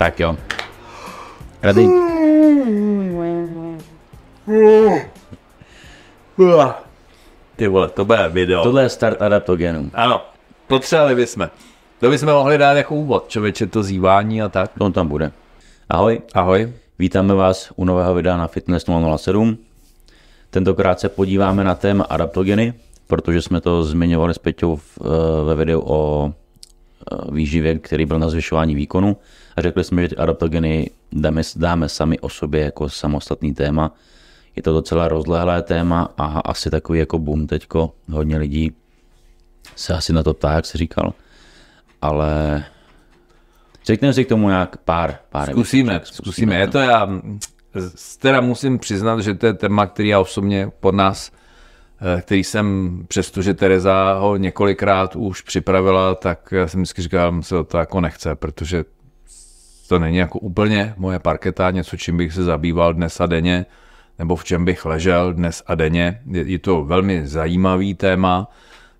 Tak jo. Ready? Ty vole, to bude video. Tohle je start adaptogenu. Ano, potřebovali bychom. To bychom mohli dát jako úvod, člověče, to zývání a tak. On tam bude. Ahoj, Ahoj. vítáme vás u nového videa na Fitness 007. Tentokrát se podíváme na téma adaptogeny, protože jsme to zmiňovali s Peťou eh, ve videu o eh, výživě, který byl na zvyšování výkonu a řekli jsme, že ty adaptogeny dáme, dáme sami o sobě jako samostatný téma. Je to docela rozlehlé téma a asi takový jako boom teďko. Hodně lidí se asi na to ptá, jak se říkal. Ale řekneme si k tomu nějak pár. pár Zkusíme, věcí, zkusíme. Je to já, teda musím přiznat, že to je téma, který já osobně pod nás, eh, který jsem, přestože Tereza ho několikrát už připravila, tak já jsem vždycky říkal, že se to jako nechce, protože to není jako úplně moje parketa, něco, čím bych se zabýval dnes a denně, nebo v čem bych ležel dnes a denně. Je, je to velmi zajímavý téma,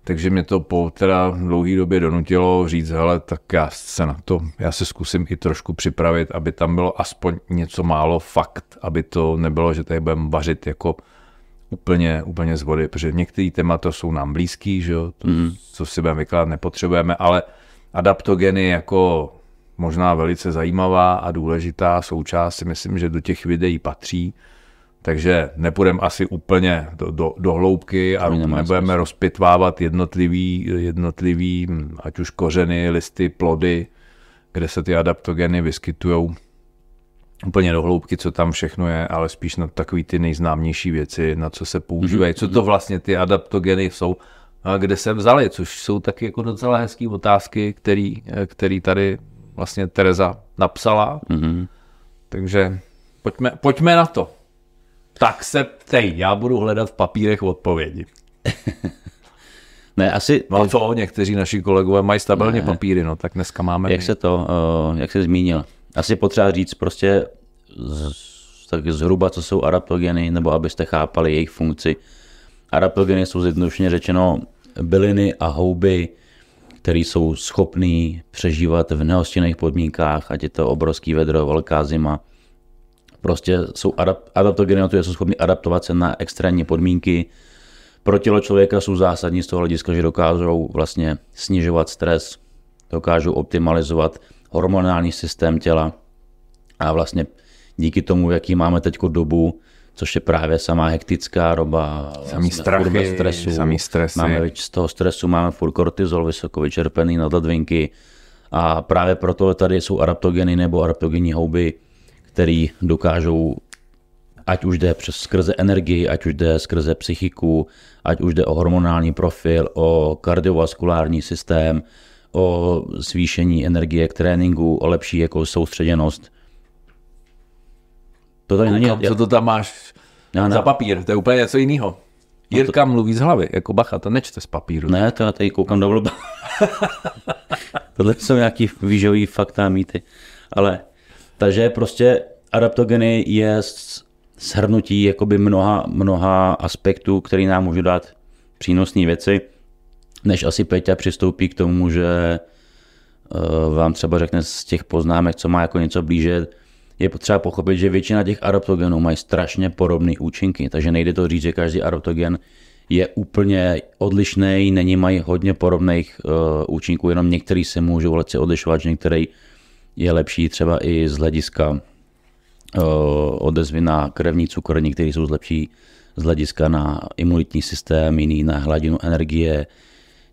takže mě to po teda dlouhé době donutilo říct, hele, tak já se na to, já se zkusím i trošku připravit, aby tam bylo aspoň něco málo fakt, aby to nebylo, že tady budeme vařit jako úplně, úplně z vody, protože některé témata jsou nám blízký, že jo, to, mm. co si budeme vykládat, nepotřebujeme, ale adaptogeny jako možná velice zajímavá a důležitá součást si myslím, že do těch videí patří, takže nepůjdeme asi úplně do, do, do hloubky a nebudeme rozpitvávat jednotlivý, jednotlivý, ať už kořeny, listy, plody, kde se ty adaptogeny vyskytují úplně do hloubky, co tam všechno je, ale spíš na takový ty nejznámější věci, na co se používají, co to vlastně ty adaptogeny jsou, a kde se vzali, což jsou taky jako docela hezké otázky, který, který tady vlastně Tereza napsala. Mm-hmm. Takže pojďme, pojďme na to. Tak se ptej, já budu hledat v papírech odpovědi. ne, asi... No co, někteří naši kolegové mají stabilně ne. papíry, no tak dneska máme... Jak my. se to, uh, jak se zmínil, asi potřeba říct prostě z, tak zhruba, co jsou adaptogeny, nebo abyste chápali jejich funkci. Adaptogeny jsou zjednodušeně řečeno byliny a houby, které jsou schopný přežívat v nehostinných podmínkách, ať je to obrovský vedro, velká zima. Prostě jsou adapt, adaptogeny, jsou schopni adaptovat se na extrémní podmínky. Pro tělo člověka jsou zásadní z toho hlediska, že dokážou vlastně snižovat stres, dokážou optimalizovat hormonální systém těla a vlastně díky tomu, jaký máme teď dobu, což je právě samá hektická doba. Samý strachy, stresu, samý stresy. Máme z toho stresu máme furt kortizol, vysoko vyčerpený nadladvinky a právě proto tady jsou adaptogeny nebo adaptogenní houby, které dokážou ať už jde přes skrze energii, ať už jde skrze psychiku, ať už jde o hormonální profil, o kardiovaskulární systém, o zvýšení energie k tréninku, o lepší jako soustředěnost. To tady není. Co to tam máš no. za papír? To je úplně něco jiného. Jirka no to... mluví z hlavy, jako bacha, to nečte z papíru. Ne, to já tady koukám do vlba. Tohle jsou nějaký výživový fakta mýty. Ale, takže prostě adaptogeny je shrnutí jakoby mnoha, mnoha aspektů, který nám můžou dát přínosné věci, než asi Peťa přistoupí k tomu, že uh, vám třeba řekne z těch poznámek, co má jako něco blíže, je potřeba pochopit, že většina těch adaptogenů mají strašně podobné účinky, takže nejde to říct, že každý adaptogen je úplně odlišný, není mají hodně podobných uh, účinků, jenom některý se můžou lehce odlišovat, že některý je lepší třeba i z hlediska uh, odezvy na krevní cukr, některý jsou lepší z hlediska na imunitní systém, jiný na hladinu energie,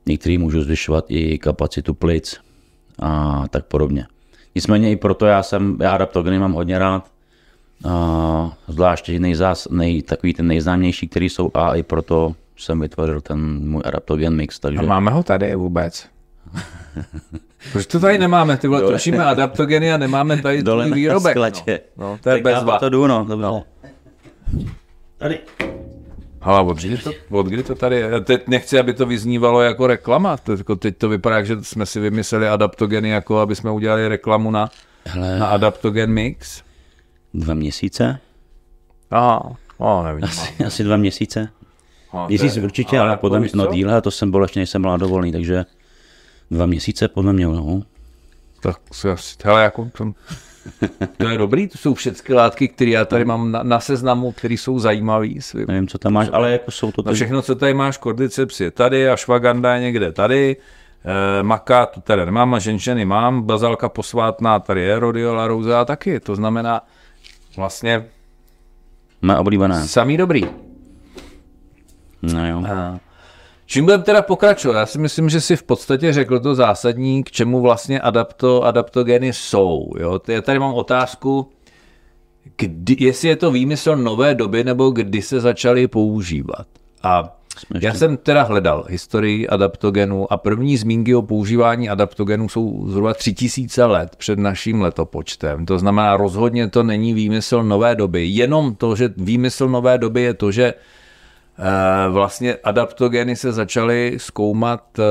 některý můžou zvyšovat i kapacitu plic a tak podobně. Nicméně i proto já jsem, já adaptogeny mám hodně rád, a zvláště nejzás, nej, takový ten nejznámější, který jsou a i proto jsem vytvořil ten můj adaptogen mix. Takže... A máme ho tady vůbec? Proč to tady nemáme? Ty vole, točíme adaptogeny a nemáme tady Dole výrobek. No. no, to je bezva. to jdu, no, dobře. No. Tady. Ale od kdy, to, od kdy to tady je? Teď nechci, aby to vyznívalo jako reklama. Teď, jako teď to vypadá, že jsme si vymysleli adaptogeny, jako aby jsme udělali reklamu na, Hele, na adaptogen mix. Dva měsíce. Aha. No, nevím. Asi, asi dva měsíce. No, Měsíc je- určitě, ale jako podle mě, no díle, to jsem byl ještě, než jsem byl na dovolený, takže dva měsíce podle mě, no. Tak se asi, hele, jako to, to je dobrý, to jsou všechny látky, které já tady mám na, na seznamu, které jsou zajímavé. Nevím, co tam máš, ale jako jsou to tak, všechno, co tady máš, kordyceps je tady, ashwagandha je někde tady, eh, maka tu tady nemám, a ženšeny mám, bazalka posvátná tady je, rhodiola rosea taky, to znamená vlastně má oblíbené. samý dobrý. No jo. Čím budeme teda pokračovat? Já si myslím, že si v podstatě řekl to zásadní, k čemu vlastně adapto, adaptogeny jsou. Jo? Já tady mám otázku, kdy, jestli je to výmysl nové doby, nebo kdy se začaly používat. A já jsem teda hledal historii adaptogenů a první zmínky o používání adaptogenů jsou zhruba 3000 let před naším letopočtem. To znamená, rozhodně to není výmysl nové doby. Jenom to, že výmysl nové doby je to, že vlastně adaptogeny se začaly zkoumat eh,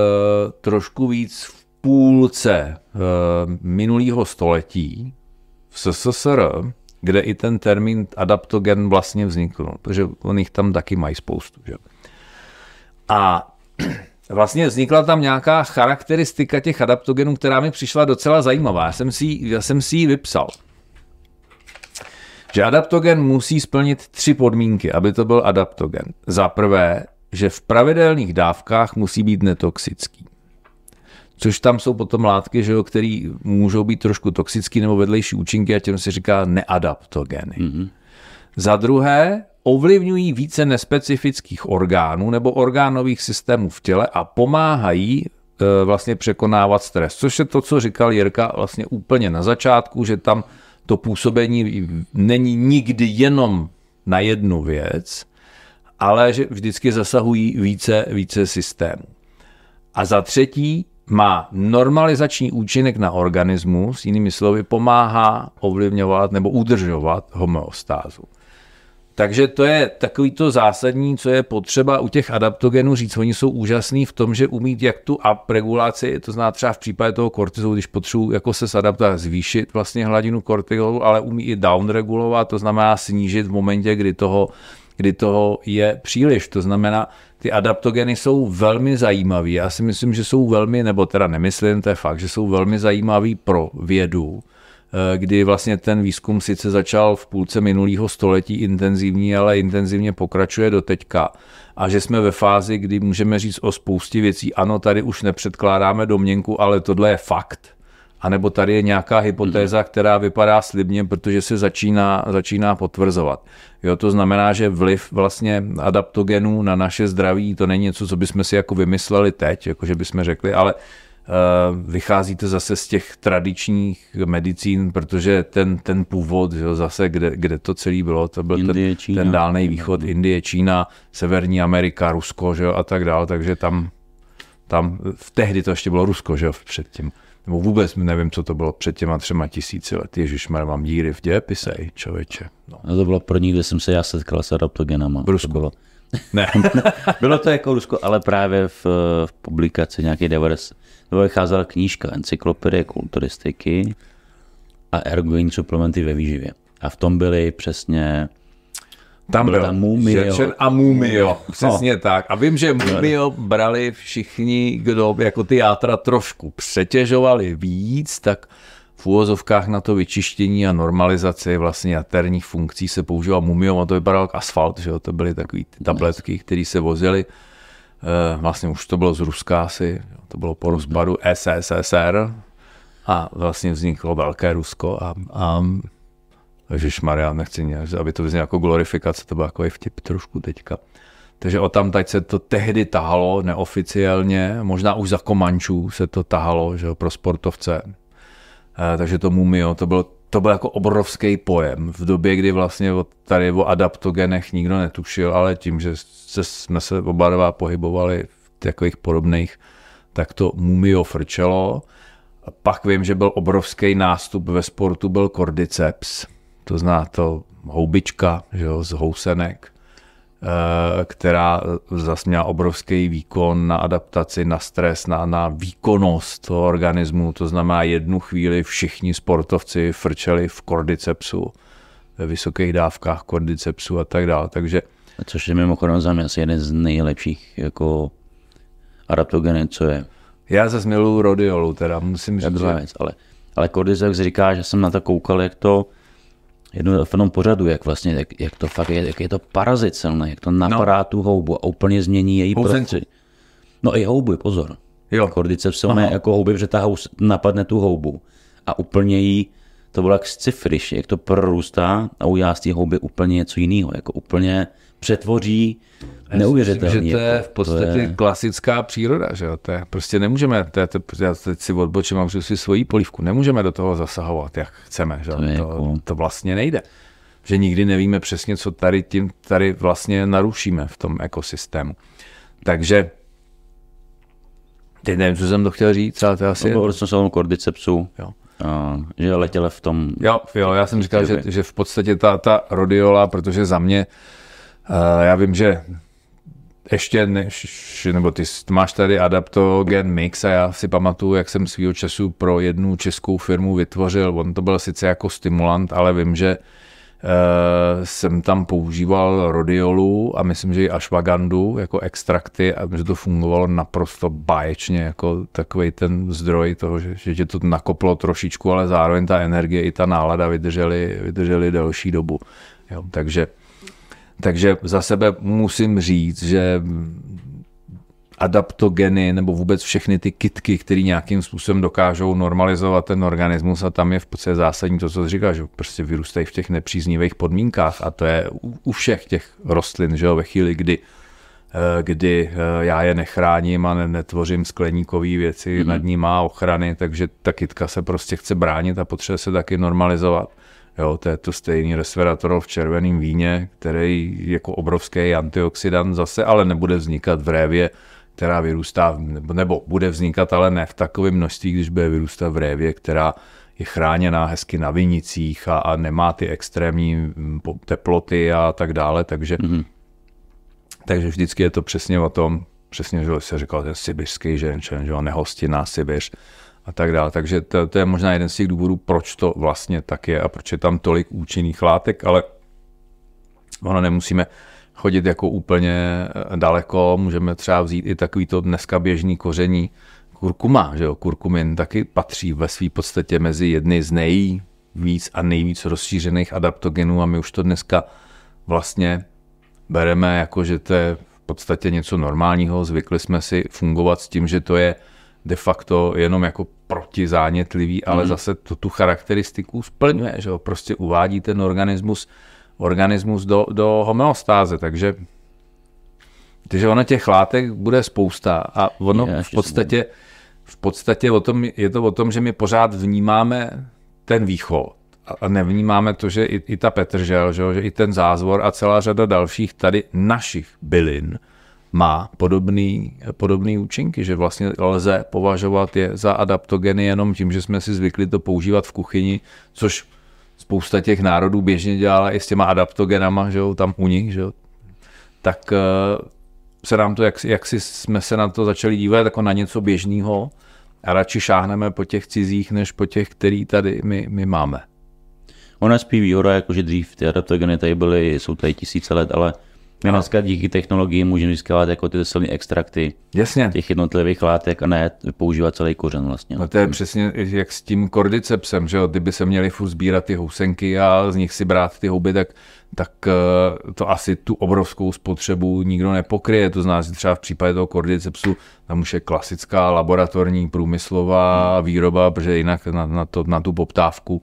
trošku víc v půlce minulého století v SSSR, kde i ten termín adaptogen vlastně vznikl, protože oni jich tam taky mají spoustu. Že? A vlastně vznikla tam nějaká charakteristika těch adaptogenů, která mi přišla docela zajímavá. Já jsem si, já jsem si ji vypsal že adaptogen musí splnit tři podmínky, aby to byl adaptogen. Za prvé, že v pravidelných dávkách musí být netoxický. Což tam jsou potom látky, že jo, které můžou být trošku toxické nebo vedlejší účinky a těm se říká neadaptogeny. Mm-hmm. Za druhé, ovlivňují více nespecifických orgánů nebo orgánových systémů v těle a pomáhají e, vlastně překonávat stres. Což je to, co říkal Jirka vlastně úplně na začátku, že tam to působení není nikdy jenom na jednu věc, ale že vždycky zasahují více, více systémů. A za třetí má normalizační účinek na organismus, jinými slovy pomáhá ovlivňovat nebo udržovat homeostázu. Takže to je takový to zásadní, co je potřeba u těch adaptogenů říct. Oni jsou úžasní v tom, že umí jak tu up regulaci, to zná třeba v případě toho kortizolu, když potřebuji jako se zadaptovat, zvýšit vlastně hladinu kortizolu, ale umí i down regulovat, to znamená snížit v momentě, kdy toho, kdy toho je příliš. To znamená, ty adaptogeny jsou velmi zajímavý. Já si myslím, že jsou velmi, nebo teda nemyslím, to je fakt, že jsou velmi zajímavý pro vědu kdy vlastně ten výzkum sice začal v půlce minulého století intenzivní, ale intenzivně pokračuje do teďka. A že jsme ve fázi, kdy můžeme říct o spoustě věcí, ano, tady už nepředkládáme domněnku, ale tohle je fakt. A nebo tady je nějaká hypotéza, která vypadá slibně, protože se začíná, začíná potvrzovat. Jo, to znamená, že vliv vlastně adaptogenů na naše zdraví, to není něco, co bychom si jako vymysleli teď, jako že bychom řekli, ale vycházíte zase z těch tradičních medicín, protože ten, ten původ, jo, zase kde, kde to celé bylo, to byl Indie, ten, Čína. ten dálný východ, Indie, Čína, Severní Amerika, Rusko že jo, a tak dále, takže tam, tam v tehdy to ještě bylo Rusko, že jo, předtím. Nebo vůbec nevím, co to bylo před těma třema tisíci let. Ježišmar, mám díry v dějepisej, člověče. No. No to bylo první, kde jsem se já setkal s adaptogenama. V Rusku. To bylo. Ne. bylo to jako Rusko, ale právě v, v publikaci nějaké 90. To vycházela knížka Encyklopedie kulturistiky a ergogenní suplementy ve výživě. A v tom byly přesně Tam Byl byl tam Mumio. Šerčen a Mumio, přesně no. tak. A vím, že Mumio brali všichni, kdo jako ty játra trošku přetěžovali víc, tak úvozovkách na to vyčištění a normalizaci vlastně jaterních funkcí se používal Mumio a to vypadalo jako asfalt, že jo? to byly takové tabletky, které se vozily. Eh, Vlastně už to bylo z Ruska asi, to bylo po rozpadu SSSR a vlastně vzniklo Velké Rusko a, a Ježišmarja, nechci nějak, aby to vyznělo jako glorifikace, to byl jako vtip trošku teďka. Takže o tam se to tehdy tahalo neoficiálně, možná už za Komančů se to tahalo, že jo, pro sportovce. Eh, takže to Mumio, to byl, to byl jako obrovský pojem v době, kdy vlastně tady o adaptogenech nikdo netušil, ale tím, že se, jsme se oba dva pohybovali v takových podobných, tak to Mumio frčelo. A pak vím, že byl obrovský nástup ve sportu, byl kordyceps, to zná to houbička že jo, z housenek, která zase měla obrovský výkon na adaptaci, na stres, na, na výkonnost toho organismu. To znamená, jednu chvíli všichni sportovci frčeli v kordycepsu. ve vysokých dávkách kordycepsu a tak dále. Takže Což je mimochodem za mě asi jeden z nejlepších jako adaptogenů, co je. já zase miluju rodiolu, teda musím říct, že věc, ale, ale Cordyceps říká, že jsem na to koukal, jak to jedno v tom pořadu, jak vlastně, jak, jak to fakt je, jak je to parazit silný, jak to napadá tu houbu a úplně změní její prostředí. No i houby, pozor. jo, Cordyceps silný jako houby, protože ta hous napadne tu houbu. A úplně jí, to bylo jak sci jak to prorůstá a udělá z té houby úplně něco jiného, jako úplně přetvoří neuvěřitelně. Myslím, že to je v podstatě je- klasická příroda, že jo? To je, prostě nemůžeme, to je, to, já teď si odbočím a můžu si svoji polívku, nemůžeme do toho zasahovat, jak chceme, že? To to, jako- to vlastně nejde. Že nikdy nevíme přesně, co tady tím tady vlastně narušíme v tom ekosystému. Takže teď nevím, co jsem to chtěl říct, ale to je asi... Mluvil jsem se o Cordycepsu, Jo. a, že letěl v tom Jo, jo, já jsem říkal, že, že v podstatě ta, ta rodiola, protože za mě, uh, já vím, že ještě než, nebo ty máš tady adaptogen mix a já si pamatuju, jak jsem svýho času pro jednu českou firmu vytvořil, on to byl sice jako stimulant, ale vím, že Uh, jsem tam používal rodiolu a myslím, že i ashwagandu jako extrakty a že to fungovalo naprosto báječně jako takový ten zdroj toho, že, že tě to nakoplo trošičku, ale zároveň ta energie i ta nálada vydrželi, vydrželi delší dobu. Jo, takže, takže za sebe musím říct, že adaptogeny nebo vůbec všechny ty kitky, které nějakým způsobem dokážou normalizovat ten organismus a tam je v podstatě zásadní to, co jsi říkal, že prostě vyrůstají v těch nepříznivých podmínkách a to je u, u všech těch rostlin, že jo, ve chvíli, kdy eh, kdy eh, já je nechráním a ne- netvořím skleníkové věci mm-hmm. nad ní má ochrany, takže ta kytka se prostě chce bránit a potřebuje se taky normalizovat. Jo, to je to stejný resveratrol v červeném víně, který jako obrovský antioxidant zase, ale nebude vznikat v révě, která vyrůstá, nebo, bude vznikat, ale ne v takovém množství, když bude vyrůstat v révě, která je chráněná hezky na vinicích a, a nemá ty extrémní mm, teploty a tak dále, takže mm-hmm. takže vždycky je to přesně o tom, přesně, že se říkal ten sibirský ženčen, že jo, nehostinná Sibiř a tak dále. Takže to, to, je možná jeden z těch důvodů, proč to vlastně tak je a proč je tam tolik účinných látek, ale ono nemusíme chodit jako úplně eh, daleko, můžeme třeba vzít i takový to dneska běžný koření. Kurkuma, že jo, kurkumin taky patří ve své podstatě mezi jedny z nejvíc a nejvíc rozšířených adaptogenů a my už to dneska vlastně bereme jako, že to je v podstatě něco normálního, zvykli jsme si fungovat s tím, že to je de facto jenom jako protizánětlivý, ale mm. zase to tu charakteristiku splňuje, že jo, prostě uvádí ten organismus, organismus do, do homeostáze, takže takže ono těch látek bude spousta a ono Je, v podstatě, v podstatě o tom, je to o tom, že my pořád vnímáme ten východ a- a nevnímáme to, že i, i ta Petržel, že, jo, že i ten zázvor a celá řada dalších tady našich bylin má podobný, podobný účinky, že vlastně lze považovat je za adaptogeny jenom tím, že jsme si zvykli to používat v kuchyni, což spousta těch národů běžně dělala i s těma adaptogenama, že jo, tam u nich, že jo, tak eh, se nám to, jak, jak si jsme se na to začali dívat jako na něco běžného a radši šáhneme po těch cizích, než po těch, který tady my, my máme. Ona je spíš výhoda, jakože dřív ty adaptogeny tady byly, jsou tady tisíce let, ale my dneska díky technologii můžeme získávat jako ty silné extrakty Jasně. těch jednotlivých látek a ne používat celý kořen vlastně. No to je přesně jak s tím kordycepsem, že jo, kdyby se měli furt sbírat ty housenky a z nich si brát ty houby, tak, tak eh, to asi tu obrovskou spotřebu nikdo nepokryje. To znamená, že třeba v případě toho kordycepsu tam už je klasická laboratorní průmyslová výroba, protože jinak na, na, to, na tu poptávku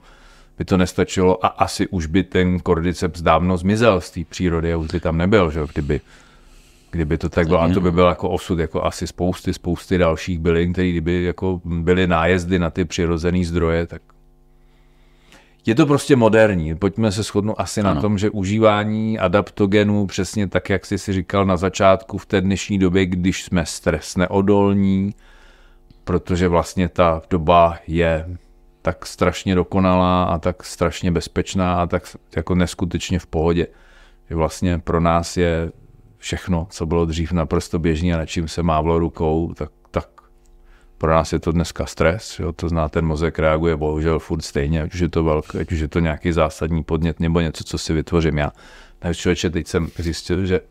by to nestačilo a asi už by ten kordyceps dávno zmizel z té přírody a už by tam nebyl, že kdyby, kdyby to tak bylo. A to by byl jako osud jako asi spousty, spousty dalších bylin, které kdyby jako byly nájezdy na ty přirozené zdroje, tak je to prostě moderní. Pojďme se shodnout asi ano. na tom, že užívání adaptogenů, přesně tak, jak jsi si říkal na začátku, v té dnešní době, když jsme stres neodolní, protože vlastně ta doba je tak strašně dokonalá a tak strašně bezpečná a tak jako neskutečně v pohodě, že vlastně pro nás je všechno, co bylo dřív naprosto běžné a na čím se mávlo rukou, tak, tak pro nás je to dneska stres, jo, to zná, ten mozek reaguje bohužel furt stejně, ať už je to velké, ať už je to nějaký zásadní podnět nebo něco, co si vytvořím já. Takže člověče, teď jsem zjistil, že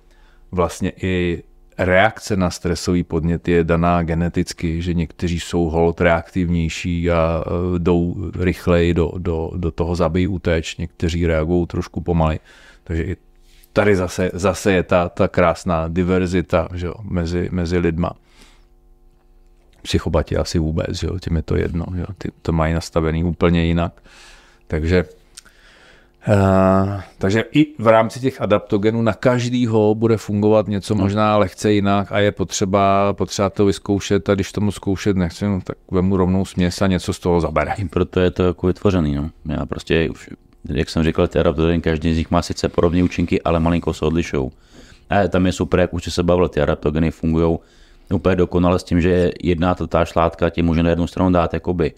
vlastně i reakce na stresový podnět je daná geneticky, že někteří jsou hold reaktivnější a e, jdou rychleji do, do, do toho zabij uteč, někteří reagují trošku pomalej. Takže i tady zase, zase je ta, ta krásná diverzita že jo, mezi, mezi lidma. Psychopati asi vůbec, že jo, tím je to jedno, že jo, ty to mají nastavený úplně jinak. Takže Uh, takže i v rámci těch adaptogenů na každýho bude fungovat něco no. možná lehce jinak a je potřeba, potřeba to vyzkoušet a když tomu zkoušet nechci, no, tak vemu rovnou směs a něco z toho zabere. I proto je to jako vytvořený. No. Já prostě už, jak jsem říkal, ty adaptogeny, každý z nich má sice podobné účinky, ale malinko se odlišou. A tam je super, jak už se bavil, ty adaptogeny fungují úplně dokonale s tím, že jedna ta šlátka ti může na jednu stranu dát jakoby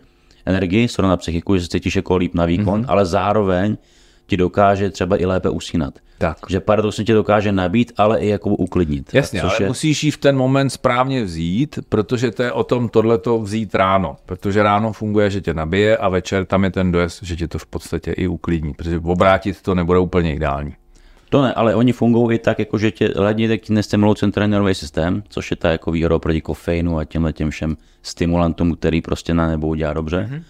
energii, stranu na psychiku, že se cítíš jako líp na výkon, mm-hmm. ale zároveň ti dokáže třeba i lépe usínat. Tak. Že paradoxně tě dokáže nabít, ale i jako uklidnit. Jasně, ale je... musíš ji v ten moment správně vzít, protože to je o tom tohleto vzít ráno. Protože ráno funguje, že tě nabije a večer tam je ten dojezd, že tě to v podstatě i uklidní. Protože obrátit to nebude úplně ideální. To ne, ale oni fungují i tak, jako že tě ledně tak nestimulují centrální nervový systém, což je ta jako výhoda proti kofeinu a těmhle těm všem stimulantům, který prostě na nebo udělá dobře. Mm-hmm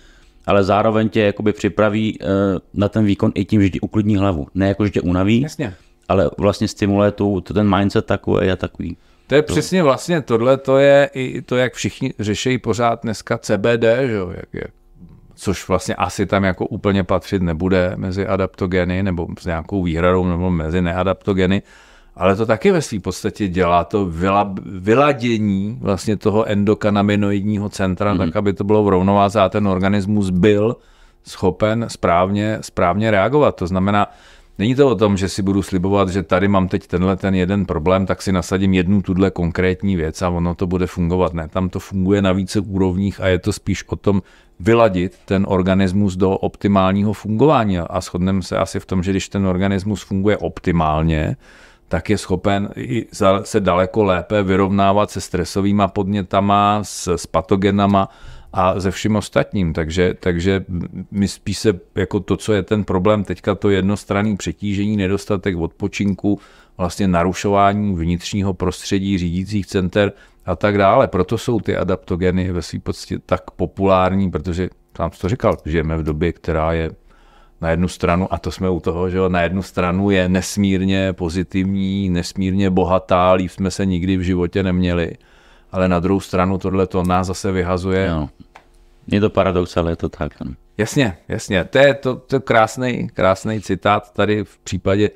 ale zároveň tě jakoby připraví uh, na ten výkon i tím, že ti uklidní hlavu. Ne jako, že tě unaví, Jasně. ale vlastně stimuluje tu, to ten mindset takový a takový. To je to. přesně vlastně tohle, to je i to, jak všichni řeší pořád dneska CBD, že jo, jak, jak, což vlastně asi tam jako úplně patřit nebude mezi adaptogeny nebo s nějakou výhradou nebo mezi neadaptogeny, ale to taky ve své podstatě dělá to vyla, vyladění vlastně toho endokanaminoidního centra, mm. tak aby to bylo v rovnováze a ten organismus byl schopen správně, správně reagovat. To znamená, Není to o tom, že si budu slibovat, že tady mám teď tenhle ten jeden problém, tak si nasadím jednu tuhle konkrétní věc a ono to bude fungovat. Ne, tam to funguje na více úrovních a je to spíš o tom vyladit ten organismus do optimálního fungování. A shodneme se asi v tom, že když ten organismus funguje optimálně, tak je schopen i se daleko lépe vyrovnávat se stresovými podnětama, s, s patogenama a ze vším ostatním. Takže, takže my spíš se jako to, co je ten problém, teďka to jednostranné přetížení, nedostatek odpočinku, vlastně narušování vnitřního prostředí, řídících center a tak dále. Proto jsou ty adaptogeny ve svým podstatě tak populární, protože sám to říkal, žijeme v době, která je na jednu stranu, a to jsme u toho, že na jednu stranu je nesmírně pozitivní, nesmírně bohatá, líp jsme se nikdy v životě neměli, ale na druhou stranu tohle to nás zase vyhazuje. Jo. Je to paradox, ale je to tak. Jasně, jasně. To je to, to krásný, krásný citát tady v případě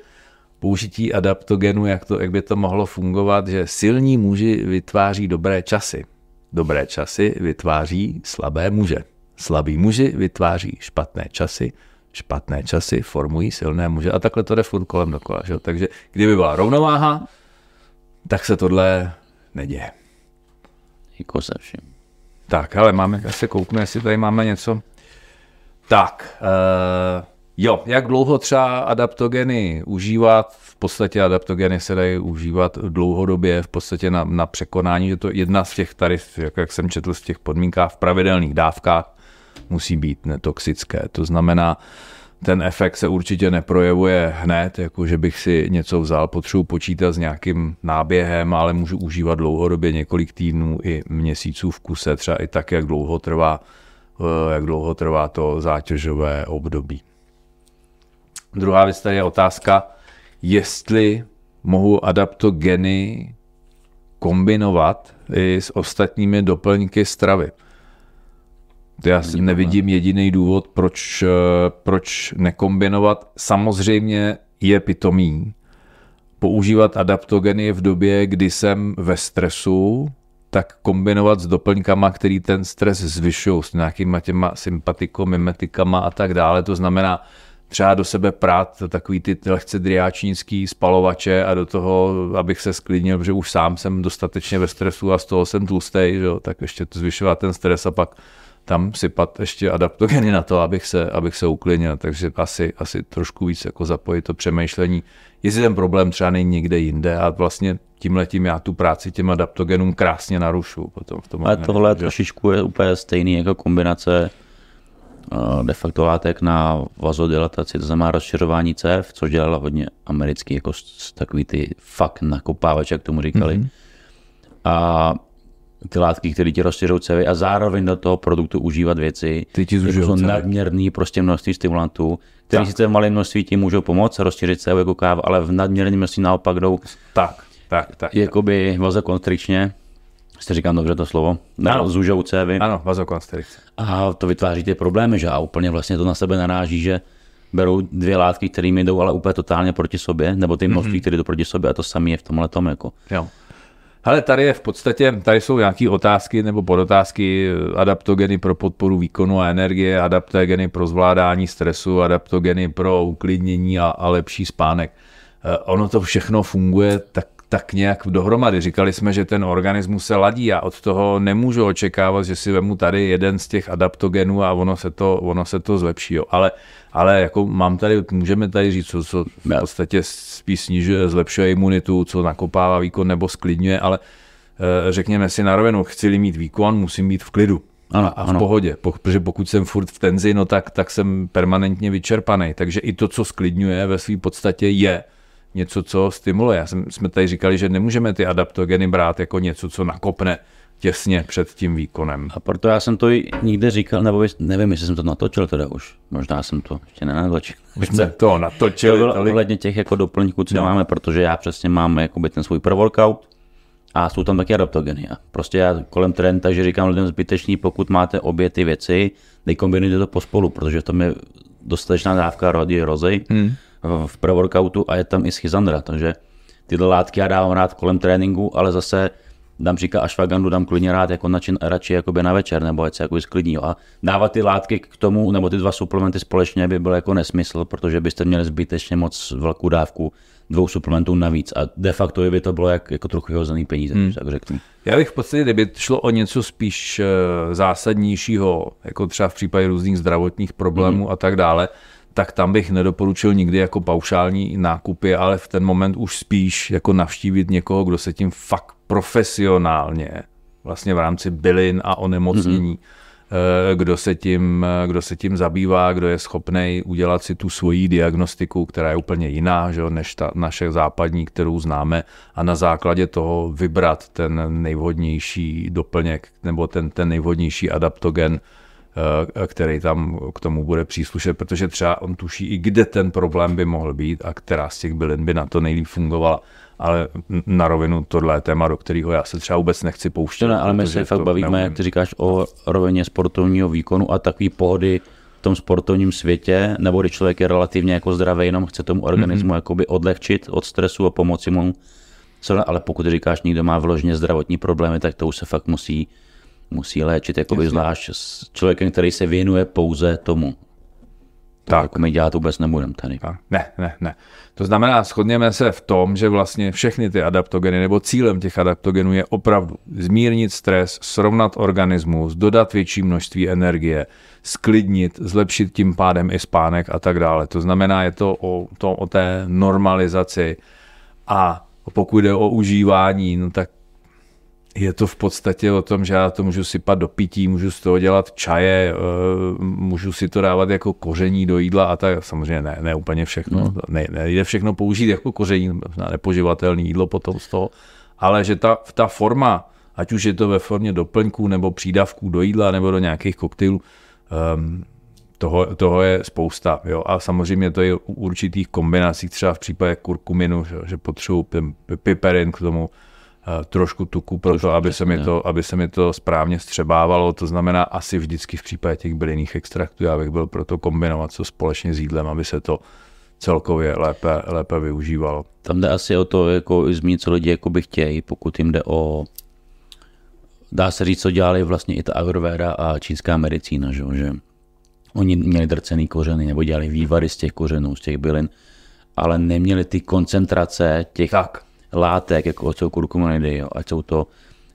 použití adaptogenu, jak, to, jak by to mohlo fungovat, že silní muži vytváří dobré časy. Dobré časy vytváří slabé muže. Slabí muži vytváří špatné časy špatné časy formují silné muže a takhle to jde furt kolem dokola. Že? Takže kdyby byla rovnováha, tak se tohle neděje. Jako se vším. Tak, ale máme, já se kouknu, jestli tady máme něco. Tak, uh, jo, jak dlouho třeba adaptogeny užívat? V podstatě adaptogeny se dají užívat dlouhodobě, v podstatě na, na překonání, že to jedna z těch tady, jak, jak jsem četl z těch podmínkách v pravidelných dávkách, musí být netoxické. To znamená, ten efekt se určitě neprojevuje hned, jako že bych si něco vzal, potřebuji počítat s nějakým náběhem, ale můžu užívat dlouhodobě několik týdnů i měsíců v kuse, třeba i tak, jak dlouho trvá, eh, jak dlouho trvá to zátěžové období. Druhá věc tady je otázka, jestli mohu adaptogeny kombinovat i s ostatními doplňky stravy. Já si nevidím jediný důvod, proč, eh, proč nekombinovat. Samozřejmě je pitomý používat adaptogeny v době, kdy jsem ve stresu, tak kombinovat s doplňkama, který ten stres zvyšují, s nějakýma těma sympatikomimetikama a tak dále. To znamená třeba do sebe prát takový ty lehce driáčnický spalovače a do toho, abych se sklidnil, protože už sám jsem dostatečně ve stresu a z toho jsem tlustý, tak ještě to zvyšovat ten stres a pak tam sypat ještě adaptogeny na to, abych se, abych se uklidnil, takže asi, asi trošku víc jako zapojit to přemýšlení, jestli ten problém třeba není někde jinde a vlastně tím letím já tu práci těm adaptogenům krásně narušu. Potom v tom Ale tohle že? trošičku je úplně stejný jako kombinace uh, de facto látek na vazodilataci, to znamená rozšiřování cév, což dělala hodně americký, jako takový ty fakt nakopávač, jak tomu říkali. Mm-hmm. A ty látky, které ti rozšiřují cévy a zároveň do toho produktu užívat věci, ty ti jako jsou nadměrný prostě množství stimulantů, které sice v malém množství ti můžou pomoct rozšířit cévy jako káva, ale v nadměrném množství naopak jdou tak, tak, tak, jakoby vazokonstrikčně, jste říkám dobře to slovo, ano. zúžou cévy. Ano, vazokonstrikce. A to vytváří ty problémy, že a úplně vlastně to na sebe naráží, že berou dvě látky, které jdou ale úplně totálně proti sobě, nebo ty množství, mm-hmm. které jdou proti sobě a to samé je v tomhle tom. Jako. Jo. Ale tady je v podstatě, tady jsou nějaké otázky nebo podotázky, adaptogeny pro podporu výkonu a energie, adaptogeny pro zvládání stresu, adaptogeny pro uklidnění a, a lepší spánek. Eh, ono to všechno funguje tak tak nějak dohromady. Říkali jsme, že ten organismus se ladí a od toho nemůžu očekávat, že si vemu tady jeden z těch adaptogenů a ono se to, ono se to zlepší. Jo. Ale, ale jako mám tady, můžeme tady říct, co, co v podstatě spíš snižuje, zlepšuje imunitu, co nakopává výkon nebo sklidňuje, ale e, řekněme si na rovinu, chci mít výkon, musím být v klidu. Ano, a v ano. pohodě, protože pokud jsem furt v tenzi, no tak, tak jsem permanentně vyčerpaný. Takže i to, co sklidňuje ve své podstatě je něco, co stimuluje. Já jsem, jsme tady říkali, že nemůžeme ty adaptogeny brát jako něco, co nakopne těsně před tím výkonem. A proto já jsem to i nikde říkal, nebo nevím, jestli jsem to natočil teda už. Možná jsem to ještě nenatočil. Už jsme to natočili. Ohledně těch jako doplňků, co no. máme, protože já přesně mám jakoby ten svůj pro-workout a jsou tam taky adaptogeny. A prostě já kolem trénu, takže říkám lidem zbytečný, pokud máte obě ty věci, dej kombinujte to pospolu, protože v tom je dostatečná dávka rody rozej. Hmm v pre-workoutu a je tam i schizandra, takže tyhle látky já dávám rád kolem tréninku, ale zase dám říká ashwagandu, dám klidně rád jako način, radši jakoby na večer, nebo ať se jako sklidní. A dávat ty látky k tomu, nebo ty dva suplementy společně by byl jako nesmysl, protože byste měli zbytečně moc velkou dávku dvou suplementů navíc. A de facto by to bylo jak, jako trochu hozený peníze, hmm. tak řeknu. Já bych v podstatě, kdyby šlo o něco spíš eh, zásadnějšího, jako třeba v případě různých zdravotních problémů hmm. a tak dále, tak tam bych nedoporučil nikdy jako paušální nákupy, ale v ten moment už spíš jako navštívit někoho, kdo se tím fakt profesionálně vlastně v rámci bylin a onemocnění, mm-hmm. kdo se, tím, kdo se tím zabývá, kdo je schopný udělat si tu svoji diagnostiku, která je úplně jiná že, než ta naše západní, kterou známe, a na základě toho vybrat ten nejvhodnější doplněk nebo ten, ten nejvhodnější adaptogen, Eh, který tam k tomu bude příslušet, protože třeba on tuší i kde ten problém by mohl být a která z těch bylin by na to nejlíp fungovala. Ale na rovinu tohle je téma, do kterého já se třeba vůbec nechci pouštět. Ne, ale my se fakt bavíme, neumím. jak ty říkáš, o rovině sportovního výkonu a takový pohody v tom sportovním světě, nebo když člověk je relativně jako zdravý, jenom chce tomu organismu mm-hmm. jakoby odlehčit od stresu a pomoci mu. Ale pokud říkáš, někdo má vložně zdravotní problémy, tak to už se fakt musí musí léčit jakoby zvlášť s člověkem, který se věnuje pouze tomu. Tak. Jako my dělat vůbec nebudeme tady. Tak. Ne, ne, ne. To znamená, shodněme se v tom, že vlastně všechny ty adaptogeny, nebo cílem těch adaptogenů je opravdu zmírnit stres, srovnat organismus, dodat větší množství energie, sklidnit, zlepšit tím pádem i spánek a tak dále. To znamená, je to o, to o té normalizaci a pokud jde o užívání, no tak je to v podstatě o tom, že já to můžu sypat do pití, můžu z toho dělat čaje, eh, můžu si to dávat jako koření do jídla a tak. Samozřejmě ne, ne úplně všechno. No. Ne, nejde všechno použít jako koření, možná nepoživatelné jídlo potom z toho, ale že ta, ta forma, ať už je to ve formě doplňků nebo přídavků do jídla nebo do nějakých koktejlů, um, toho, toho je spousta. Jo? A samozřejmě to je u určitých kombinací, třeba v případě kurkuminu, že, že potřebuji piperin k tomu, trošku tuku pro to, aby se, mi to, aby se mi to správně střebávalo. To znamená asi vždycky v případě těch bylinných extraktů, já bych byl pro to kombinovat to společně s jídlem, aby se to celkově lépe, lépe využívalo. Tam jde asi o to, jako zmínit, co lidi jako by chtějí, pokud jim jde o dá se říct, co dělali vlastně i ta Ayurveda a čínská medicína, že, že oni měli drcený kořeny nebo dělali vývary z těch kořenů, z těch bylin, ale neměli ty koncentrace těch tak látek, jako jsou kurkuminidy, jo, ať jsou to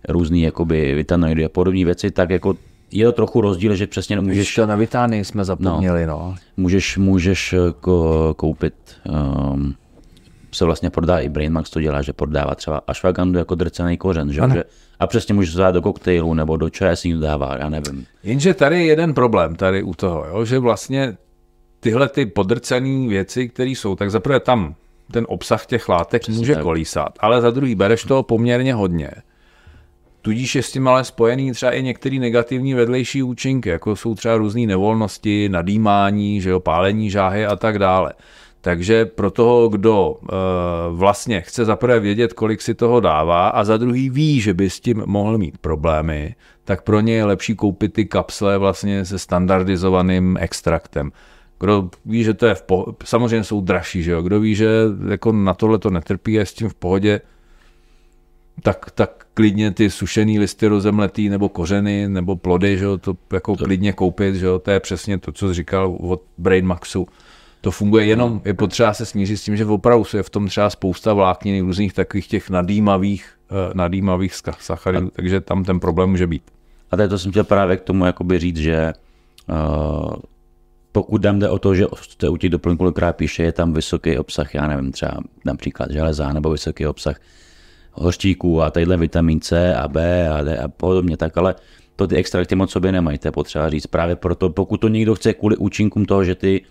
různý jakoby vitanoidy a podobné věci, tak jako je to trochu rozdíl, že přesně můžeš, Ještě na Vitánii jsme zapomněli, no. můžeš, můžeš eh, ko, koupit, um, se vlastně prodá i Brainmax to dělá, že prodává třeba ashwagandu jako drcený kořen, že? Ano. a přesně můžeš to dát do koktejlu nebo do čaje si to dává, já nevím. Jenže tady je jeden problém tady u toho, jo, že vlastně tyhle ty podrcené věci, které jsou, tak zaprvé tam ten obsah těch látek Přesně může tak. kolísat, ale za druhý bereš toho poměrně hodně. Tudíž je s tím ale spojený třeba i některé negativní vedlejší účinky, jako jsou třeba různé nevolnosti, nadýmání, že jo, pálení žáhy a tak dále. Takže pro toho, kdo e, vlastně chce zaprvé vědět, kolik si toho dává a za druhý ví, že by s tím mohl mít problémy, tak pro ně je lepší koupit ty kapsle vlastně se standardizovaným extraktem. Kdo ví, že to je v pohodě, samozřejmě jsou dražší, že jo? Kdo ví, že jako na tohle to netrpí, je s tím v pohodě, tak, tak klidně ty sušený listy rozemletý nebo kořeny nebo plody, že jo, to jako to. klidně koupit, že jo, to je přesně to, co jsi říkal od Brainmaxu. To funguje jenom, je potřeba se smířit s tím, že opravdu je v tom třeba spousta vláknin, různých takových těch nadýmavých, eh, nadýmavých sacharidů, takže tam ten problém může být. A tady to jsem chtěl právě k tomu jakoby říct, že uh, pokud tam jde o to, že jste u těch doplňků píše, je tam vysoký obsah, já nevím, třeba například železa nebo vysoký obsah hořčíků a tadyhle vitamin C a B a D a podobně, tak ale to ty extrakty moc sobě nemají, to je potřeba říct. Právě proto, pokud to někdo chce kvůli účinkům toho, že ty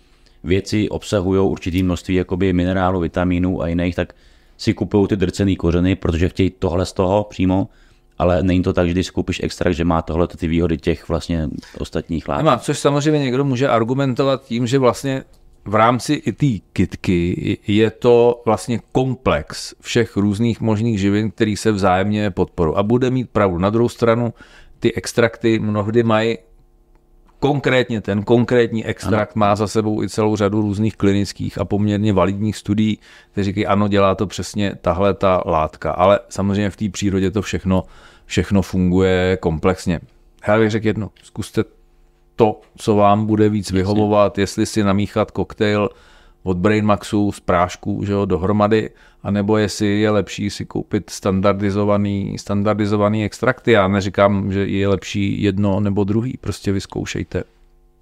věci obsahují určitý množství jakoby minerálů, vitamínů a jiných, tak si kupují ty drcený kořeny, protože chtějí tohle z toho přímo, ale není to tak, že když koupíš extrakt, že má tohle ty výhody těch vlastně ostatních látek. Nemá, což samozřejmě někdo může argumentovat tím, že vlastně v rámci i té kitky je to vlastně komplex všech různých možných živin, který se vzájemně podporují. A bude mít pravdu. Na druhou stranu ty extrakty mnohdy mají konkrétně ten konkrétní extrakt ano. má za sebou i celou řadu různých klinických a poměrně validních studií, které říkají, ano, dělá to přesně tahle ta látka, ale samozřejmě v té přírodě to všechno, všechno funguje komplexně. Já bych řekl jedno, zkuste to, co vám bude víc vyhovovat, jestli si namíchat koktejl od Brainmaxu z prášku že jo, dohromady, anebo jestli je lepší si koupit standardizovaný, standardizovaný extrakty. Já neříkám, že je lepší jedno nebo druhý, prostě vyzkoušejte.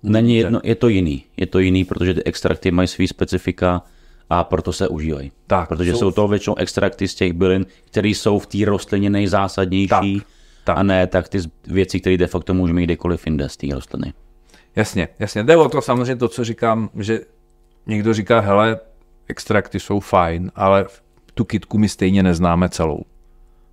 Není jedno, je to jiný. Je to jiný, protože ty extrakty mají svý specifika a proto se užívají. Tak, protože jsou, jsou to většinou extrakty z těch bylin, které jsou v té rostlině nejzásadnější Tak, tak. a ne tak ty věci, které de facto můžeme mít kdekoliv jinde z té rostliny. Jasně, jasně. Jde o to samozřejmě to, co říkám, že někdo říká, hele, extrakty jsou fajn, ale tu kitku my stejně neznáme celou.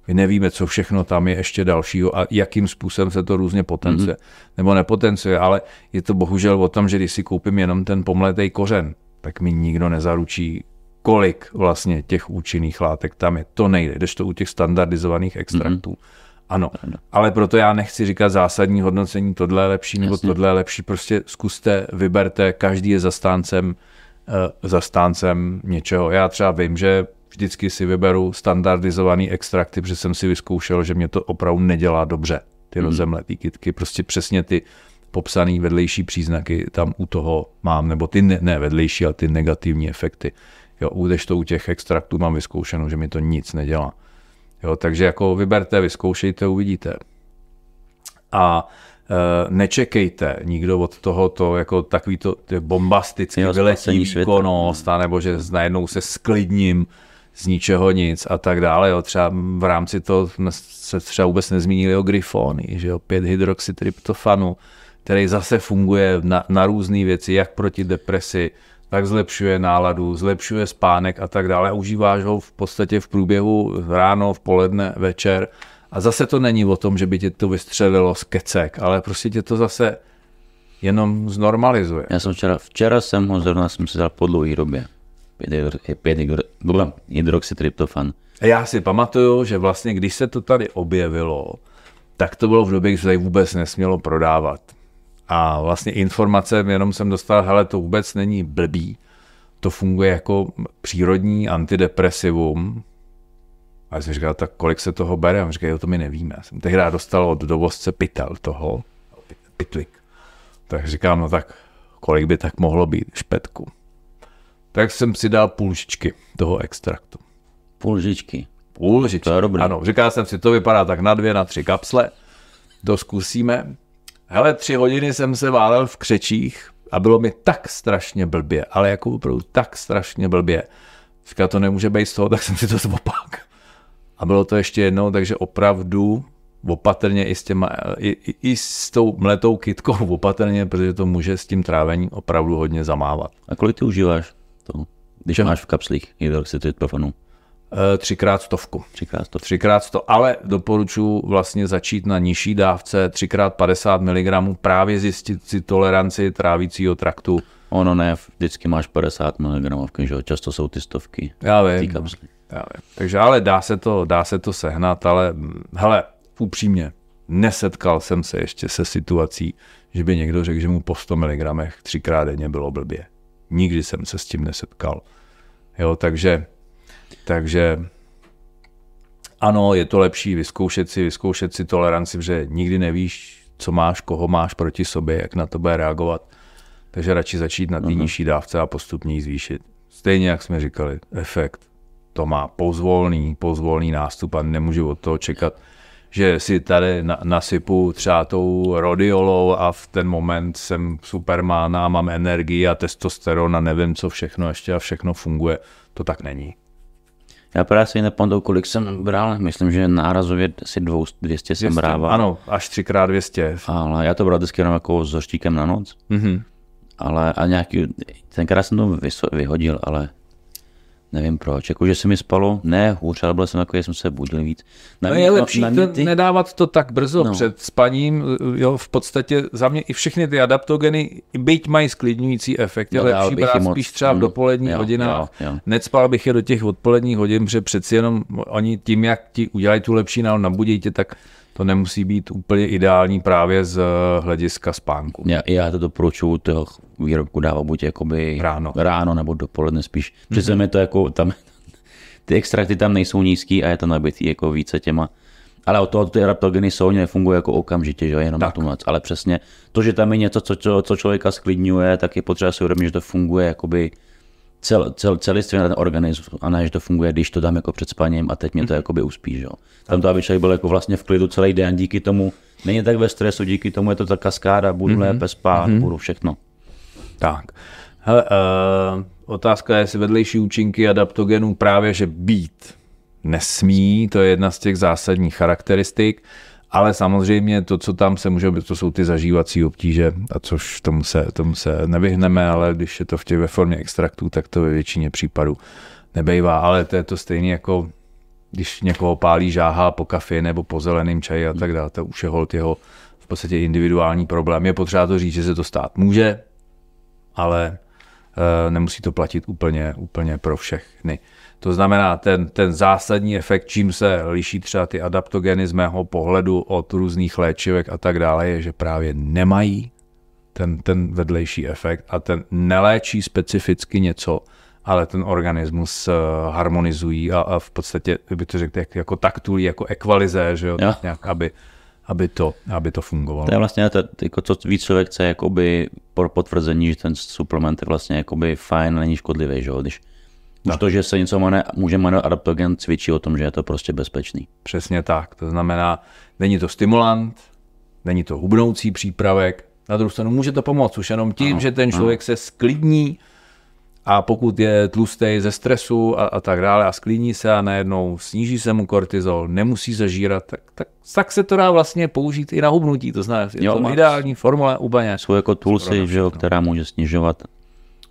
My nevíme, co všechno tam je ještě dalšího a jakým způsobem se to různě potencuje mm-hmm. nebo nepotencuje, ale je to bohužel o tom, že když si koupím jenom ten pomletej kořen, tak mi nikdo nezaručí, kolik vlastně těch účinných látek tam je. To nejde, když to u těch standardizovaných extraktů. Mm-hmm. Ano, ale proto já nechci říkat zásadní hodnocení, tohle je lepší nebo Jasně. tohle je lepší, prostě zkuste, vyberte, každý je zastáncem, zastáncem něčeho. Já třeba vím, že vždycky si vyberu standardizovaný extrakty, protože jsem si vyzkoušel, že mě to opravdu nedělá dobře, ty Mhm. rozemletý kytky, prostě přesně ty popsané vedlejší příznaky tam u toho mám, nebo ty ne, ne vedlejší, ale ty negativní efekty. Jo, když to u těch extraktů mám vyzkoušeno, že mi to nic nedělá. Jo, takže jako vyberte, vyzkoušejte, uvidíte. A nečekejte nikdo od tohoto jako takový to bombastický Jo, vyletí výkonnost, nebo že najednou se sklidním z ničeho nic a tak dále. Jo. Třeba v rámci toho jsme se třeba vůbec nezmínili o gryfony, že jo, 5 hydroxytryptofanu, který zase funguje na, na různé věci, jak proti depresi, tak zlepšuje náladu, zlepšuje spánek a tak dále. Užíváš ho v podstatě v průběhu ráno, v poledne, večer. A zase to není o tom, že by tě to vystřelilo z kecek, ale prostě tě to zase jenom znormalizuje. Já jsem včera, včera jsem ho zrovna jsem si dal po dlouhý době. 5 hydroxytryptofan. Já si pamatuju, že vlastně když se to tady objevilo, tak to bylo v době, kdy se tady vůbec nesmělo prodávat. A vlastně informace, jenom jsem dostal, hele, to vůbec není blbý, to funguje jako přírodní antidepresivum. A já jsem říkal, tak kolik se toho bere? A on říkal, jo, to my nevíme. Já jsem tehdy dostal od dovozce pytel toho, pitvik. Tak říkám, no tak kolik by tak mohlo být špetku. Tak jsem si dal půl lžičky toho extraktu. Půl lžičky. Půl lžičky. To je dobré. Ano, říkal jsem si, to vypadá tak na dvě, na tři kapsle. To zkusíme. Hele, tři hodiny jsem se válel v křečích a bylo mi tak strašně blbě, ale jako opravdu tak strašně blbě. Říkal, to nemůže být z toho, tak jsem si to zopak. A bylo to ještě jednou, takže opravdu opatrně i s, těma, i, i, i s tou mletou kitkou opatrně, protože to může s tím trávením opravdu hodně zamávat. A kolik ty užíváš to, když máš v kapslích hydroxytryptofanu? E, třikrát stovku. Třikrát stovku. Třikrát sto, ale doporučuji vlastně začít na nižší dávce, třikrát 50 mg, právě zjistit si toleranci trávicího traktu. Ono ne, vždycky máš 50 mg, že často jsou ty stovky. Já vím. No. Já vím. Takže ale dá se to, dá se to sehnat, ale hele, upřímně, nesetkal jsem se ještě se situací, že by někdo řekl, že mu po 100 mg třikrát denně bylo blbě. Nikdy jsem se s tím nesetkal. Jo, takže, takže ano, je to lepší vyzkoušet si, vyzkoušet si toleranci, protože nikdy nevíš, co máš, koho máš proti sobě, jak na to bude reagovat. Takže radši začít na té uh-huh. nižší dávce a postupně ji zvýšit. Stejně, jak jsme říkali, efekt. To má pozvolný, pozvolný nástup a nemůžu od toho čekat, že si tady nasypu třeba tou rodiolou a v ten moment jsem superman a mám energii a testosteron a nevím co všechno ještě a všechno funguje. To tak není. Já právě si nepamatuju, kolik jsem bral, myslím, že nárazově asi 200, 200 jsem brával. Ano, až 3x200. Ale já to bral vždycky jenom jako s hoštíkem na noc. Mm-hmm. Ale a nějaký, tenkrát jsem to vyhodil, ale Nevím proč, jakože se mi spalo, ne hůř, ale byl jsem takový, jsem se budil víc. Na no je lepší na ty... nedávat to tak brzo no. před spaním, jo, v podstatě za mě i všechny ty adaptogeny, byť mají sklidňující efekt, je no, lepší brát moc... spíš třeba v mm, dopoledních jo, hodinách. Jo, jo. Necpal bych je do těch odpoledních hodin, protože přeci jenom oni tím, jak ti udělají tu lepší nál, nabudí tě, tak to nemusí být úplně ideální právě z hlediska spánku. Já, já to doporučuju toho výrobku dávat buď jakoby ráno. ráno nebo dopoledne spíš. Přece mm-hmm. to jako tam, ty extrakty tam nejsou nízký a je to nabitý jako více těma ale od toho ty raptogeny jsou, nefunguje jako okamžitě, že jenom tak. na tu noc. Ale přesně to, že tam je něco, co, co, co člověka sklidňuje, tak je potřeba si uvědomit, že to funguje jakoby cel, cel, celistvě na ten organismus a ne, že to funguje, když to dám jako před spaním a teď mě to mhm. jakoby uspí. Že? Tam to, aby člověk byl jako vlastně v klidu celý den, díky tomu není tak ve stresu, díky tomu je to ta kaskáda, budu mm-hmm. lépe spát, mm-hmm. budu všechno. Tak. Hele, uh, otázka je, jestli vedlejší účinky adaptogenů právě, že být nesmí, to je jedna z těch zásadních charakteristik. Ale samozřejmě to, co tam se může být, to jsou ty zažívací obtíže, a což tomu se, tomu se nevyhneme, ale když je to v těch ve formě extraktů, tak to ve většině případů nebejvá. Ale to je to stejné jako když někoho pálí žáha po kafě nebo po zeleném čaji a tak dále, to už je hold jeho v podstatě individuální problém. Je potřeba to říct, že se to stát může, ale nemusí to platit úplně, úplně pro všechny. To znamená, ten, ten zásadní efekt, čím se liší třeba ty adaptogeny z mého pohledu od různých léčivek a tak dále, je, že právě nemají ten, ten vedlejší efekt a ten neléčí specificky něco, ale ten organismus uh, harmonizují a, a v podstatě, by to řekl, jako taktulí, jako ekvalizé, že jo, jo. nějak, aby, aby, to, aby to fungovalo. To je vlastně to, jako co víc člověk chce jakoby pro potvrzení, že ten suplement je vlastně jakoby fajn, není škodlivý, že jo, když už to, že se něco jmenuje, může jmenovat adaptogen, cvičí o tom, že je to prostě bezpečný. Přesně tak. To znamená, není to stimulant, není to hubnoucí přípravek, na druhou stranu může to pomoct už jenom tím, ano, že ten člověk ano. se sklidní a pokud je tlustý ze stresu a, a tak dále a sklidní se a najednou sníží se mu kortizol, nemusí zažírat, tak, tak, tak se to dá vlastně použít i na hubnutí. To znamená, je jo, to ideální formule úplně. Jsou jako tulsy, že jo, která může snižovat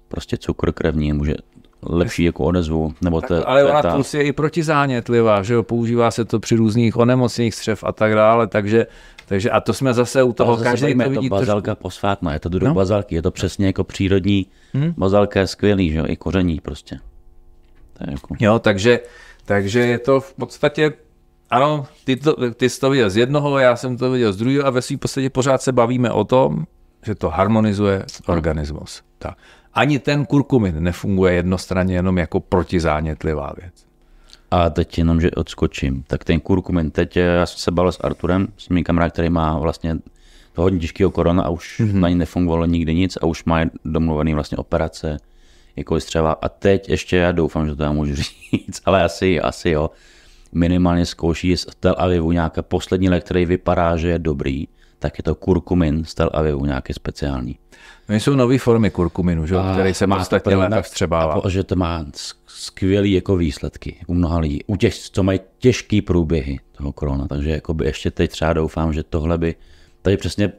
prostě cukr krevní, může lepší jako odezvu. Nebo tak, te, ale ona ta... plus je i protizánětlivá, že jo, používá se to při různých onemocněních střev a tak dále, takže takže a to jsme zase u toho, každý to vidí. To bazalka trošku... posvátná, je to do no? bazalky, je to přesně jako přírodní, hmm? bazalka je skvělý, že jo, i koření prostě. To je jako... Jo, takže, takže je to v podstatě, ano, ty, to, ty jsi to viděl z jednoho, já jsem to viděl z druhého a ve svým podstatě pořád se bavíme o tom, že to harmonizuje organismus. Tak ani ten kurkumin nefunguje jednostranně jenom jako protizánětlivá věc. A teď jenom, že odskočím. Tak ten kurkumin, teď eh, já jsem se bavil s Arturem, s mým kamarádem, který má vlastně to hodně těžkého korona a už mm-hmm. na ní nefungovalo nikdy nic a už má domluvený vlastně operace, jako střeva. A teď ještě já doufám, že to já můžu říct, ale asi, asi jo. Minimálně zkouší z Tel Avivu nějaká poslední lék, který vypadá, že je dobrý, tak je to kurkumin z Tel Avivu, nějaký speciální. No, jsou nové formy kurkuminu, že? který se podstatně lépe vstřebává. A že to má skvělý jako výsledky u mnoha lidí. U těch, co mají těžký průběhy toho korona, takže jakoby ještě teď třeba doufám, že tohle by, tady přesně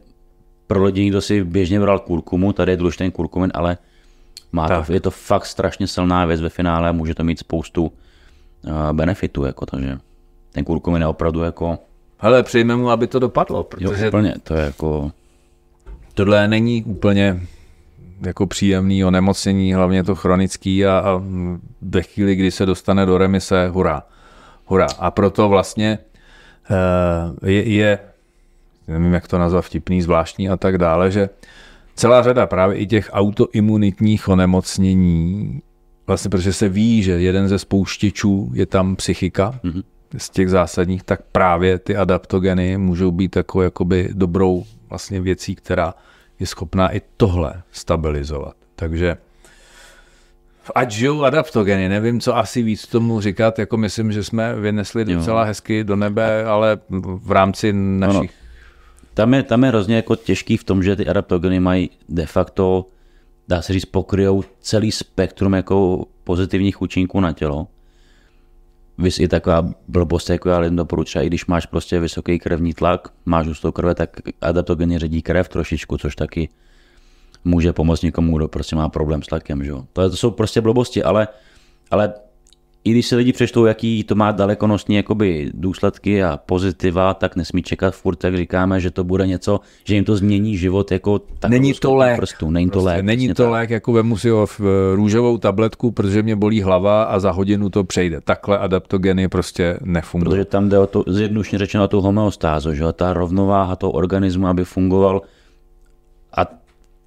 pro lidi, kdo si běžně bral kurkumu, tady je důležitý kurkumin, ale má to, je to fakt strašně silná věc ve finále a může to mít spoustu uh, benefitů, jako, takže ten kurkumin je opravdu jako... Hele, přejme mu, aby to dopadlo, protože... Jo, úplně, to je jako... Tohle není úplně jako příjemný onemocnění, hlavně to chronický a, a ve chvíli, kdy se dostane do remise, hurá. Hurá. A proto vlastně uh, je, je, nevím, jak to nazvat, vtipný, zvláštní a tak dále, že celá řada právě i těch autoimunitních onemocnění, vlastně protože se ví, že jeden ze spouštěčů je tam psychika, mm-hmm. Z těch zásadních, tak právě ty adaptogeny můžou být jako jakoby dobrou vlastně věcí, která je schopná i tohle stabilizovat. Takže ať žijou adaptogeny, nevím, co asi víc tomu říkat, jako myslím, že jsme vynesli docela hezky do nebe, ale v rámci našich... Ano. Tam je, tam je hrozně jako těžký v tom, že ty adaptogeny mají de facto, dá se říct, pokryjou celý spektrum jako pozitivních účinků na tělo. Vys i taková blbost, jako já lidem doporučuji, i když máš prostě vysoký krevní tlak, máš hustou krve, tak adaptogeny ředí krev trošičku, což taky může pomoct někomu, kdo prostě má problém s tlakem. Že? To, to jsou prostě blbosti, ale, ale i když si lidi přečtou, jaký to má dalekonostní jakoby, důsledky a pozitiva, tak nesmí čekat furt, jak říkáme, že to bude něco, že jim to změní život jako tak Není to lék. Prstů. Není to prostě lék. Není to tak. lék, jako vemu si ho v růžovou tabletku, protože mě bolí hlava a za hodinu to přejde. Takhle adaptogeny prostě nefungují. Protože tam jde o to, zjednušně řečeno, o tu homeostázu, že ta rovnováha toho organismu, aby fungoval a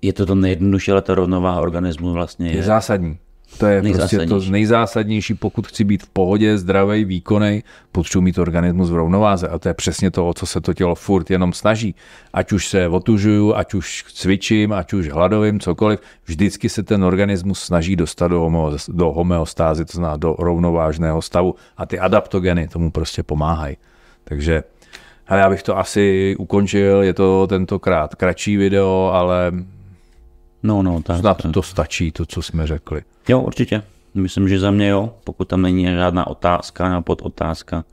je to to nejjednodušší, ale ta rovnováha organismu vlastně je, je zásadní. To je prostě to nejzásadnější, pokud chci být v pohodě, zdravý, výkonný, potřebuji mít organismus v rovnováze. A to je přesně to, o co se to tělo furt jenom snaží. Ať už se otužuju, ať už cvičím, ať už hladovím, cokoliv, vždycky se ten organismus snaží dostat do, homo, do homeostázy, to znamená do rovnovážného stavu. A ty adaptogeny tomu prostě pomáhají. Takže ale já bych to asi ukončil, je to tentokrát kratší video, ale No, no, tak. Snad to stačí, to, co jsme řekli. Jo, určitě. Myslím, že za mě jo, pokud tam není žádná otázka nebo podotázka.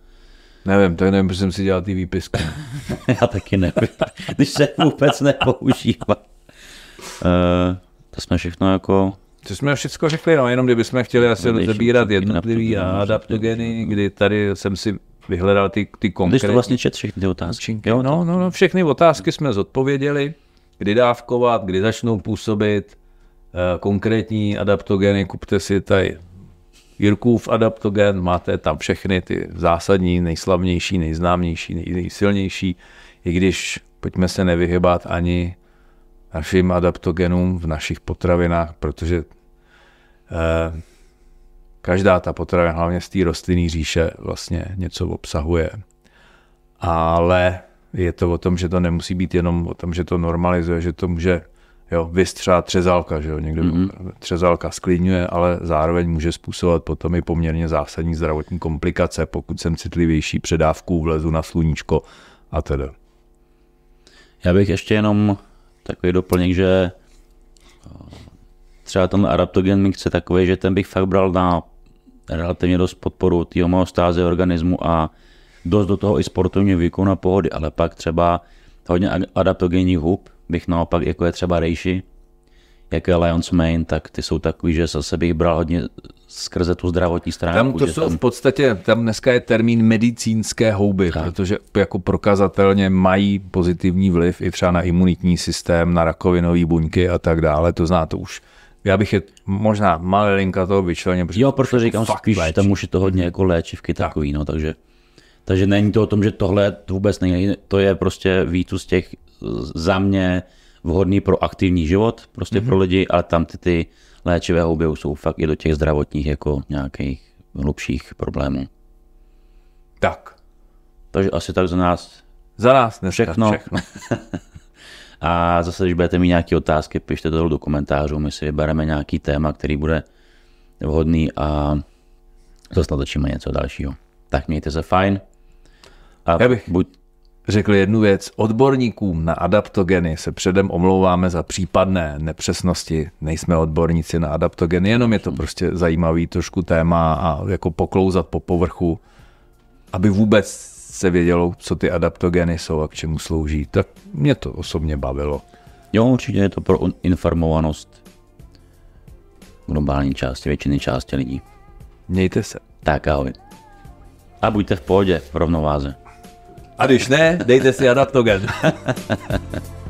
Nevím, to nevím, proč jsem si dělal ty výpisky. Já taky nevím, když se vůbec nepoužívá. Uh, to jsme všechno jako... To jsme všechno řekli, no, jenom kdybychom chtěli asi zabírat jednotlivý adaptogeny, kdy tady jsem si vyhledal ty, ty konkrétní... Když to vlastně čet všechny ty otázky. Jo, no, no, no, všechny otázky jsme zodpověděli kdy dávkovat, kdy začnou působit eh, konkrétní adaptogeny, kupte si tady Jirkův adaptogen, máte tam všechny ty zásadní, nejslavnější, nejznámější, nej, nejsilnější, i když pojďme se nevyhybat ani našim adaptogenům v našich potravinách, protože eh, každá ta potravina, hlavně z té rostlinné říše, vlastně něco obsahuje. Ale je to o tom, že to nemusí být jenom o tom, že to normalizuje, že to může jo, vystřát třezálka, že jo, někdo mm-hmm. třezálka sklidňuje, ale zároveň může způsobovat potom i poměrně zásadní zdravotní komplikace, pokud jsem citlivější předávku, vlezu na sluníčko a tedy. Já bych ještě jenom takový doplněk, že eh, třeba ten adaptogen mix je takový, že ten bych fakt bral na relativně dost podporu té homeostázy organismu a dost do toho i sportovního výkonu a pohody, ale pak třeba hodně adaptogenních hub bych naopak, jako je třeba Reishi, jako je Lions Main, tak ty jsou takový, že zase bych bral hodně skrze tu zdravotní stránku. Tam to jsou tam... v podstatě, tam dneska je termín medicínské houby, tak. protože jako prokazatelně mají pozitivní vliv i třeba na imunitní systém, na rakovinové buňky a tak dále, to zná to už já bych je možná malinka toho vyčlenil. Jo, protože říkám spíš, tam už je to hodně jako léčivky tak. takový, no, takže takže není to o tom, že tohle vůbec není, to je prostě víc z těch za mě vhodný pro aktivní život, prostě mm-hmm. pro lidi, ale tam ty, ty léčivé houby jsou fakt i do těch zdravotních jako nějakých hlubších problémů. Tak. Takže asi tak za nás. Za nás dneska všechno. všechno. a zase, když budete mít nějaké otázky, pište to do komentářů, my si vybereme nějaký téma, který bude vhodný a zase natočíme něco dalšího. Tak mějte se fajn. A já bych, buď... řekl jednu věc. Odborníkům na adaptogeny se předem omlouváme za případné nepřesnosti. Nejsme odborníci na adaptogeny, jenom je to prostě zajímavý trošku téma a jako poklouzat po povrchu, aby vůbec se vědělo, co ty adaptogeny jsou a k čemu slouží. Tak mě to osobně bavilo. Jo, určitě je to pro informovanost globální části, většiny části lidí. Mějte se. Tak ahoj. A buďte v pohodě, v rovnováze. A když ne, dejte si adaptogen.